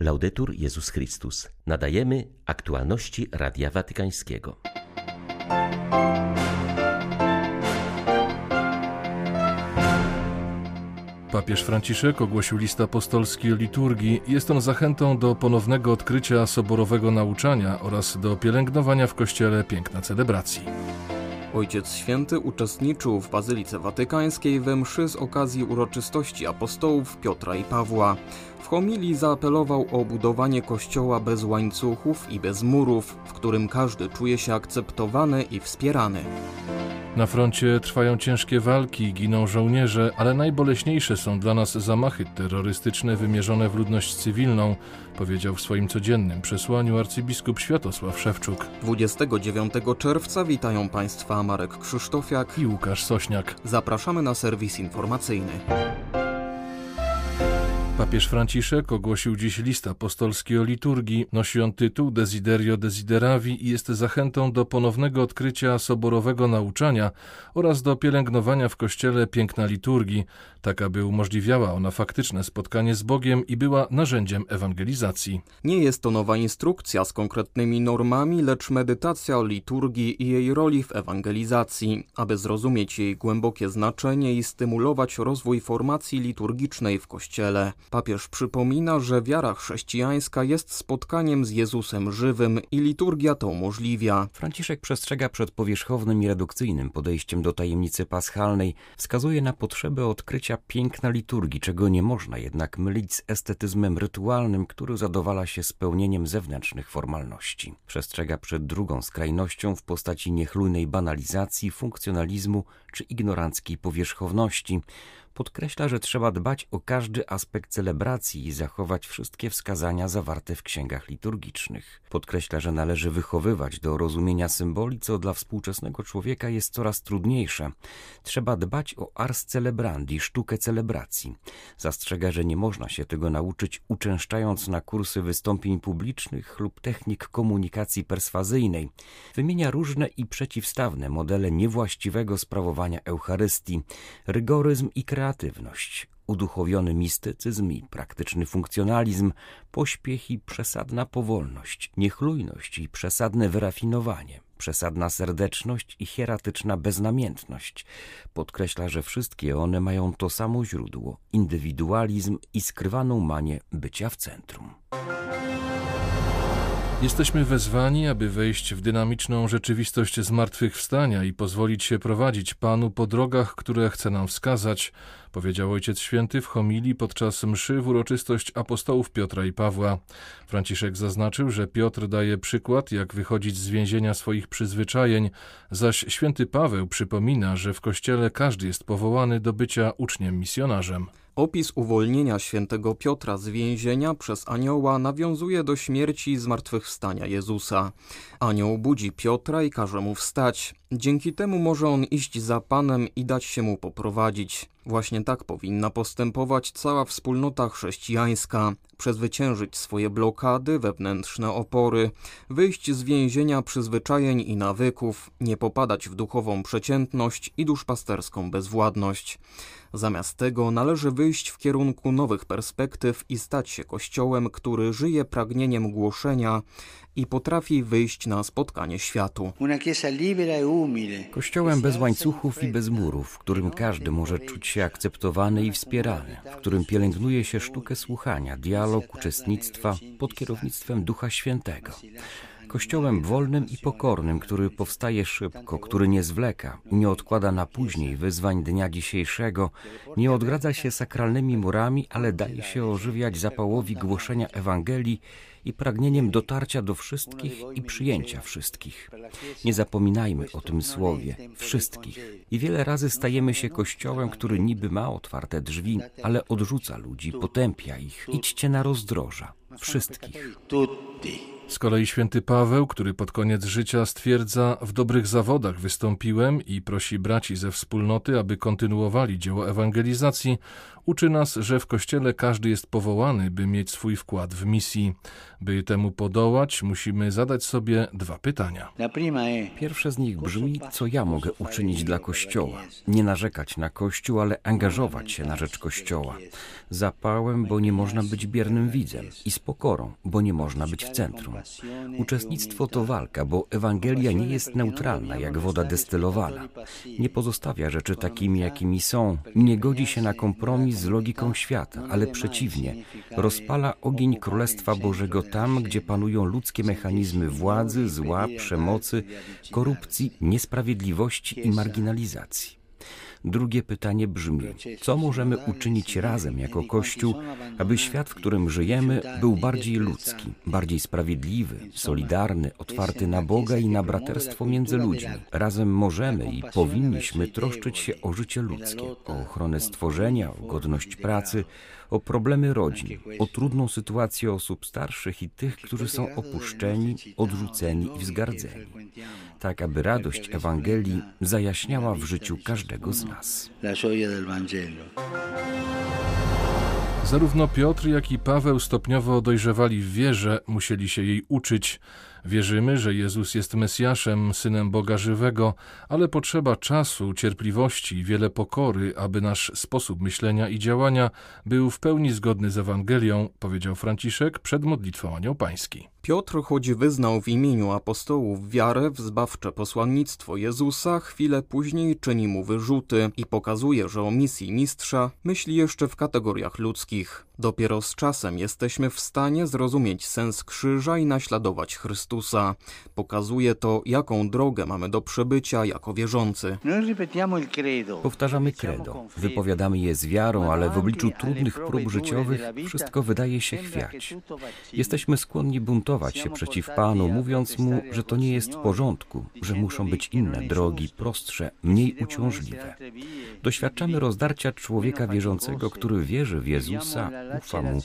Laudetur Jezus Chrystus. Nadajemy aktualności Radia Watykańskiego. Papież Franciszek ogłosił list apostolski liturgii. Jest on zachętą do ponownego odkrycia soborowego nauczania oraz do pielęgnowania w Kościele piękna celebracji. Ojciec Święty uczestniczył w Bazylice Watykańskiej we mszy z okazji uroczystości apostołów Piotra i Pawła. W homilii zaapelował o budowanie kościoła bez łańcuchów i bez murów, w którym każdy czuje się akceptowany i wspierany. Na froncie trwają ciężkie walki, giną żołnierze, ale najboleśniejsze są dla nas zamachy terrorystyczne wymierzone w ludność cywilną, powiedział w swoim codziennym przesłaniu arcybiskup Światosław Szewczuk. 29 czerwca witają Państwa Marek Krzysztofiak i Łukasz Sośniak. Zapraszamy na serwis informacyjny. Papież Franciszek ogłosił dziś list apostolski o liturgii. Nosi on tytuł Desiderio Desideravi i jest zachętą do ponownego odkrycia soborowego nauczania oraz do pielęgnowania w Kościele piękna liturgii, tak aby umożliwiała ona faktyczne spotkanie z Bogiem i była narzędziem ewangelizacji. Nie jest to nowa instrukcja z konkretnymi normami, lecz medytacja o liturgii i jej roli w ewangelizacji, aby zrozumieć jej głębokie znaczenie i stymulować rozwój formacji liturgicznej w Kościele. Papież przypomina, że wiara chrześcijańska jest spotkaniem z Jezusem żywym i liturgia to umożliwia. Franciszek przestrzega przed powierzchownym i redukcyjnym podejściem do tajemnicy paschalnej, wskazuje na potrzebę odkrycia piękna liturgii, czego nie można jednak mylić z estetyzmem rytualnym, który zadowala się spełnieniem zewnętrznych formalności. Przestrzega przed drugą skrajnością w postaci niechlujnej banalizacji, funkcjonalizmu czy ignoranckiej powierzchowności, podkreśla, że trzeba dbać o każdy aspekt celebracji i zachować wszystkie wskazania zawarte w księgach liturgicznych. Podkreśla, że należy wychowywać do rozumienia symboli, co dla współczesnego człowieka jest coraz trudniejsze. Trzeba dbać o ars celebrandi, sztukę celebracji. Zastrzega, że nie można się tego nauczyć uczęszczając na kursy wystąpień publicznych lub technik komunikacji perswazyjnej. Wymienia różne i przeciwstawne modele niewłaściwego sprawowania Eucharystii, rygoryzm i kreatywność uduchowiony mistycyzm i praktyczny funkcjonalizm, pośpiech i przesadna powolność, niechlujność i przesadne wyrafinowanie, przesadna serdeczność i hieratyczna beznamiętność. Podkreśla, że wszystkie one mają to samo źródło indywidualizm i skrywaną manię bycia w centrum. Jesteśmy wezwani, aby wejść w dynamiczną rzeczywistość zmartwychwstania i pozwolić się prowadzić Panu po drogach, które chce nam wskazać, powiedział Ojciec Święty w homilii podczas mszy w uroczystość apostołów Piotra i Pawła. Franciszek zaznaczył, że Piotr daje przykład, jak wychodzić z więzienia swoich przyzwyczajeń, zaś święty Paweł przypomina, że w Kościele każdy jest powołany do bycia uczniem misjonarzem. Opis uwolnienia świętego Piotra z więzienia przez anioła nawiązuje do śmierci i zmartwychwstania Jezusa. Anioł budzi Piotra i każe mu wstać. Dzięki temu może on iść za Panem i dać się mu poprowadzić. Właśnie tak powinna postępować cała wspólnota chrześcijańska, przezwyciężyć swoje blokady, wewnętrzne opory, wyjść z więzienia przyzwyczajeń i nawyków, nie popadać w duchową przeciętność i duszpasterską bezwładność. Zamiast tego należy wyjść w kierunku nowych perspektyw i stać się kościołem, który żyje pragnieniem głoszenia i potrafi wyjść na spotkanie światu. Kościołem bez łańcuchów i bez murów, w którym każdy może czuć się akceptowany i wspierany, w którym pielęgnuje się sztukę słuchania, dialog, uczestnictwa pod kierownictwem Ducha Świętego. Kościołem wolnym i pokornym, który powstaje szybko, który nie zwleka, nie odkłada na później wyzwań dnia dzisiejszego, nie odgradza się sakralnymi murami, ale daje się ożywiać zapałowi głoszenia Ewangelii i pragnieniem dotarcia do wszystkich i przyjęcia wszystkich. Nie zapominajmy o tym słowie wszystkich. I wiele razy stajemy się kościołem, który niby ma otwarte drzwi, ale odrzuca ludzi, potępia ich. Idźcie na rozdroża. Wszystkich. Z kolei święty Paweł, który pod koniec życia stwierdza: W dobrych zawodach wystąpiłem i prosi braci ze wspólnoty, aby kontynuowali dzieło ewangelizacji, uczy nas, że w Kościele każdy jest powołany, by mieć swój wkład w misji. By temu podołać, musimy zadać sobie dwa pytania. Pierwsze z nich brzmi, co ja mogę uczynić dla Kościoła. Nie narzekać na Kościół, ale angażować się na rzecz Kościoła. Zapałem, bo nie można być biernym widzem i z pokorą, bo nie można być w centrum. Uczestnictwo to walka, bo Ewangelia nie jest neutralna jak woda destylowana. Nie pozostawia rzeczy takimi, jakimi są. Nie godzi się na kompromis z logiką świata, ale przeciwnie, rozpala ogień Królestwa Bożego tam, gdzie panują ludzkie mechanizmy władzy, zła, przemocy, korupcji, niesprawiedliwości i marginalizacji. Drugie pytanie brzmi: co możemy uczynić razem jako Kościół, aby świat, w którym żyjemy, był bardziej ludzki, bardziej sprawiedliwy, solidarny, otwarty na Boga i na braterstwo między ludźmi? Razem możemy i powinniśmy troszczyć się o życie ludzkie, o ochronę stworzenia, o godność pracy, o problemy rodzin, o trudną sytuację osób starszych i tych, którzy są opuszczeni, odrzuceni i wzgardzeni, tak aby radość Ewangelii zajaśniała w życiu każdego z nas. Zarówno Piotr, jak i Paweł stopniowo dojrzewali w wierze, musieli się jej uczyć. Wierzymy, że Jezus jest Mesjaszem, synem Boga żywego, ale potrzeba czasu, cierpliwości i wiele pokory, aby nasz sposób myślenia i działania był w pełni zgodny z Ewangelią, powiedział Franciszek przed modlitwą Anioł Pański. Piotr, choć wyznał w imieniu apostołów wiarę w zbawcze posłannictwo Jezusa, chwilę później czyni mu wyrzuty i pokazuje, że o misji mistrza myśli jeszcze w kategoriach ludzkich. Dopiero z czasem jesteśmy w stanie zrozumieć sens krzyża i naśladować Chrystusa. Pokazuje to, jaką drogę mamy do przebycia jako wierzący. Powtarzamy credo, wypowiadamy je z wiarą, ale w obliczu trudnych prób życiowych wszystko wydaje się chwiać. Jesteśmy skłonni buntować się przeciw Panu, mówiąc Mu, że to nie jest w porządku, że muszą być inne drogi, prostsze, mniej uciążliwe. Doświadczamy rozdarcia człowieka wierzącego, który wierzy w Jezusa, ufa Mu,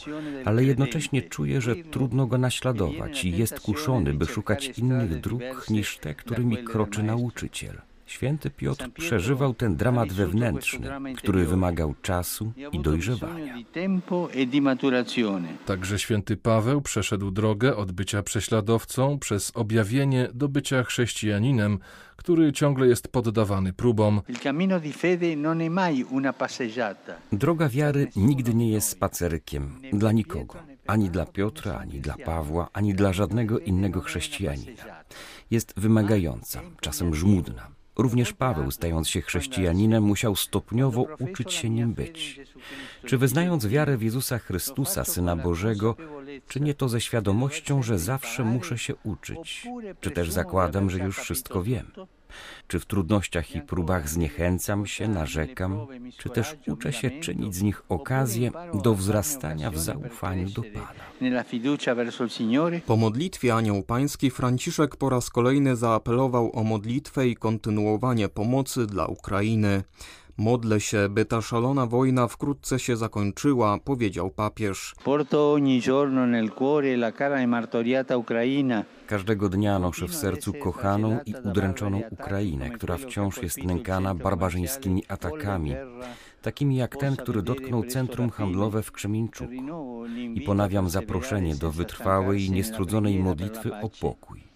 ale jednocześnie czuje, że trudno Go naśladować i jest kuszony, by szukać innych dróg niż te, którymi kroczy nauczyciel. Święty Piotr przeżywał ten dramat wewnętrzny, który wymagał czasu i dojrzewania. Także święty Paweł przeszedł drogę od bycia prześladowcą przez objawienie do bycia chrześcijaninem, który ciągle jest poddawany próbom. Droga wiary nigdy nie jest spacerkiem dla nikogo, ani dla Piotra, ani dla Pawła, ani dla żadnego innego chrześcijanina. Jest wymagająca, czasem żmudna. Również Paweł, stając się chrześcijaninem, musiał stopniowo uczyć się nim być. Czy wyznając wiarę w Jezusa Chrystusa, Syna Bożego, czynię to ze świadomością, że zawsze muszę się uczyć? Czy też zakładam, że już wszystko wiem? Czy w trudnościach i próbach zniechęcam się, narzekam, czy też uczę się czynić z nich okazję do wzrastania w zaufaniu do Pana? Po modlitwie Anioł Pański Franciszek po raz kolejny zaapelował o modlitwę i kontynuowanie pomocy dla Ukrainy. Modlę się, by ta szalona wojna wkrótce się zakończyła, powiedział papież. Każdego dnia noszę w sercu kochaną i udręczoną Ukrainę, która wciąż jest nękana barbarzyńskimi atakami, takimi jak ten, który dotknął centrum handlowe w Krzemieńczuku. I ponawiam zaproszenie do wytrwałej i niestrudzonej modlitwy o pokój.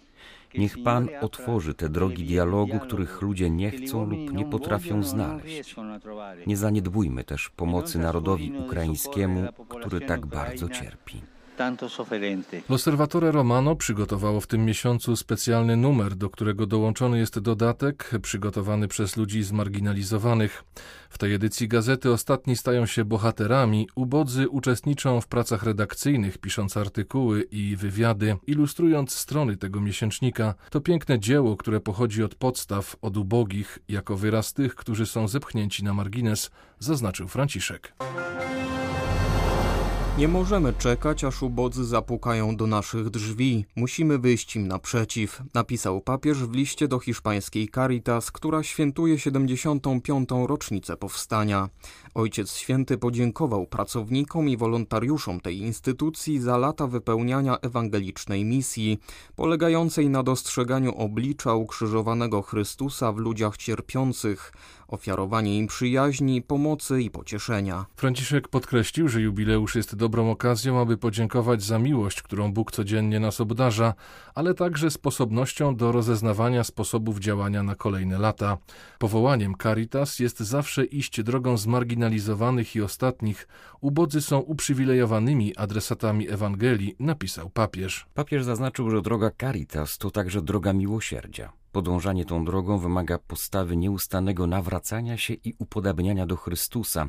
Niech Pan otworzy te drogi dialogu, których ludzie nie chcą lub nie potrafią znaleźć. Nie zaniedbujmy też pomocy narodowi ukraińskiemu, który tak bardzo cierpi. L'Osservatore Romano przygotowało w tym miesiącu specjalny numer, do którego dołączony jest dodatek przygotowany przez ludzi zmarginalizowanych. W tej edycji gazety ostatni stają się bohaterami, ubodzy uczestniczą w pracach redakcyjnych, pisząc artykuły i wywiady, ilustrując strony tego miesięcznika. To piękne dzieło, które pochodzi od podstaw, od ubogich, jako wyraz tych, którzy są zepchnięci na margines, zaznaczył Franciszek. Nie możemy czekać, aż ubodzy zapukają do naszych drzwi. Musimy wyjść im naprzeciw, napisał papież w liście do hiszpańskiej Caritas, która świętuje 75. rocznicę powstania. Ojciec Święty podziękował pracownikom i wolontariuszom tej instytucji za lata wypełniania ewangelicznej misji, polegającej na dostrzeganiu oblicza ukrzyżowanego Chrystusa w ludziach cierpiących, ofiarowanie im przyjaźni, pomocy i pocieszenia. Franciszek podkreślił, że jubileusz jest dobrą okazją, aby podziękować za miłość, którą Bóg codziennie nas obdarza, ale także sposobnością do rozeznawania sposobów działania na kolejne lata. Powołaniem Caritas jest zawsze iść drogą zmarginalizowanych i ostatnich. Ubodzy są uprzywilejowanymi adresatami Ewangelii, napisał papież. Papież zaznaczył, że droga Caritas to także droga miłosierdzia. Podążanie tą drogą wymaga postawy nieustannego nawracania się i upodabniania do Chrystusa,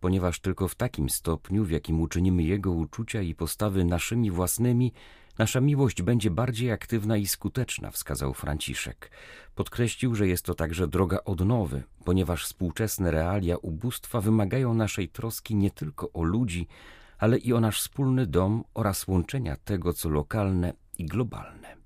ponieważ tylko w takim stopniu, w jakim uczynimy Jego uczucia i postawy naszymi własnymi, nasza miłość będzie bardziej aktywna i skuteczna, wskazał Franciszek. Podkreślił, że jest to także droga odnowy, ponieważ współczesne realia ubóstwa wymagają naszej troski nie tylko o ludzi, ale i o nasz wspólny dom oraz łączenia tego, co lokalne i globalne.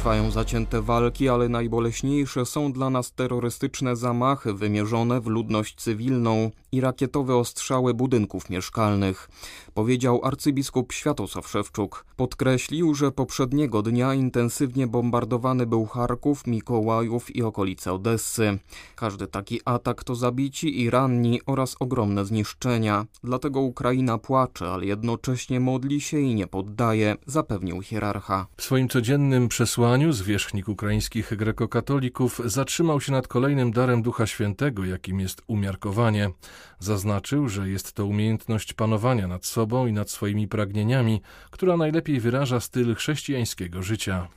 Trwają zacięte walki, ale najboleśniejsze są dla nas terrorystyczne zamachy wymierzone w ludność cywilną i rakietowe ostrzały budynków mieszkalnych, powiedział arcybiskup Światosław Szewczuk. Podkreślił, że poprzedniego dnia intensywnie bombardowany był Charków, Mikołajów i okolice Odessy. Każdy taki atak to zabici i ranni oraz ogromne zniszczenia. Dlatego Ukraina płacze, ale jednocześnie modli się i nie poddaje, zapewnił hierarcha. W swoim codziennym przesłaniu zwierzchnik ukraińskich grekokatolików zatrzymał się nad kolejnym darem Ducha Świętego, jakim jest umiarkowanie. Zaznaczył, że jest to umiejętność panowania nad sobą i nad swoimi pragnieniami, która najlepiej wyraża styl chrześcijańskiego życia.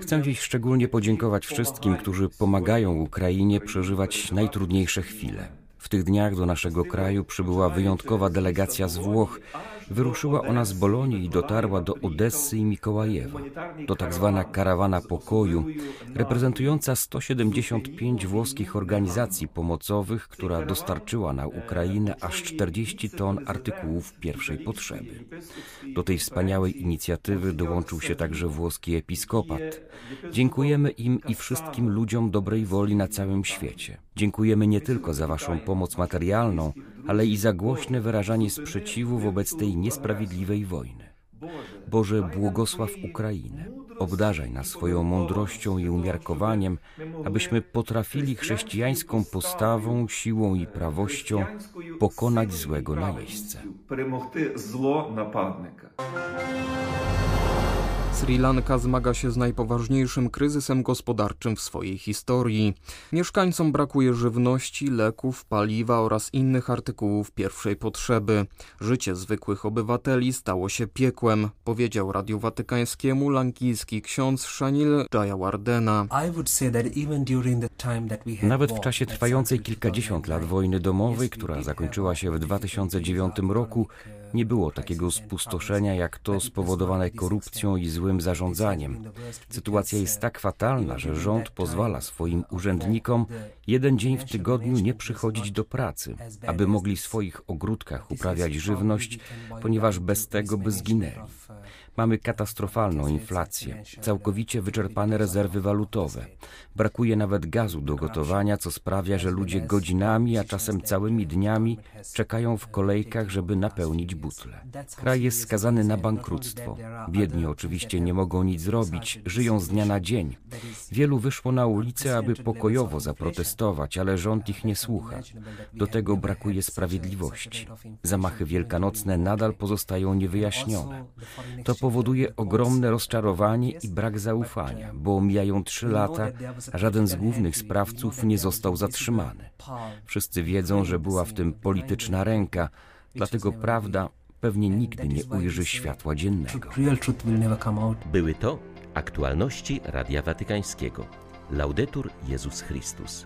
Chcę dziś szczególnie podziękować wszystkim, którzy pomagają Ukrainie przeżywać najtrudniejsze chwile. W tych dniach do naszego kraju przybyła wyjątkowa delegacja z Włoch. Wyruszyła ona z Bolonii i dotarła do Odessy i Mikołajewa. To tak zwana karawana pokoju, reprezentująca 175 włoskich organizacji pomocowych, która dostarczyła na Ukrainę aż 40 ton artykułów pierwszej potrzeby. Do tej wspaniałej inicjatywy dołączył się także włoski episkopat. Dziękujemy im i wszystkim ludziom dobrej woli na całym świecie. Dziękujemy nie tylko za Waszą pomoc materialną, ale i za głośne wyrażanie sprzeciwu wobec tej niesprawiedliwej wojny. Boże, błogosław Ukrainę. Obdarzaj nas swoją mądrością i umiarkowaniem, abyśmy potrafili chrześcijańską postawą, siłą i prawością pokonać złego najeźdźcę. Sri Lanka zmaga się z najpoważniejszym kryzysem gospodarczym w swojej historii. Mieszkańcom brakuje żywności, leków, paliwa oraz innych artykułów pierwszej potrzeby. Życie zwykłych obywateli stało się piekłem, powiedział Radiu Watykańskiemu lankijski ksiądz Shanil Jayawardena. Nawet w czasie trwającej kilkadziesiąt lat wojny domowej, która zakończyła się w 2009 roku, nie było takiego spustoszenia jak to spowodowane korupcją i złym zarządzaniem. Sytuacja jest tak fatalna, że rząd pozwala swoim urzędnikom jeden dzień w tygodniu nie przychodzić do pracy, aby mogli w swoich ogródkach uprawiać żywność, ponieważ bez tego by zginęli. Mamy katastrofalną inflację, całkowicie wyczerpane rezerwy walutowe. Brakuje nawet gazu do gotowania, co sprawia, że ludzie godzinami, a czasem całymi dniami czekają w kolejkach, żeby napełnić butle. Kraj jest skazany na bankructwo. Biedni oczywiście nie mogą nic zrobić, żyją z dnia na dzień. Wielu wyszło na ulicę, aby pokojowo zaprotestować, ale rząd ich nie słucha. Do tego brakuje sprawiedliwości. Zamachy wielkanocne nadal pozostają niewyjaśnione. To powoduje ogromne rozczarowanie i brak zaufania, bo mijają trzy lata, a żaden z głównych sprawców nie został zatrzymany. Wszyscy wiedzą, że była w tym polityczna ręka, dlatego prawda pewnie nigdy nie ujrzy światła dziennego. Były to aktualności Radia Watykańskiego. Laudetur Jezus Chrystus.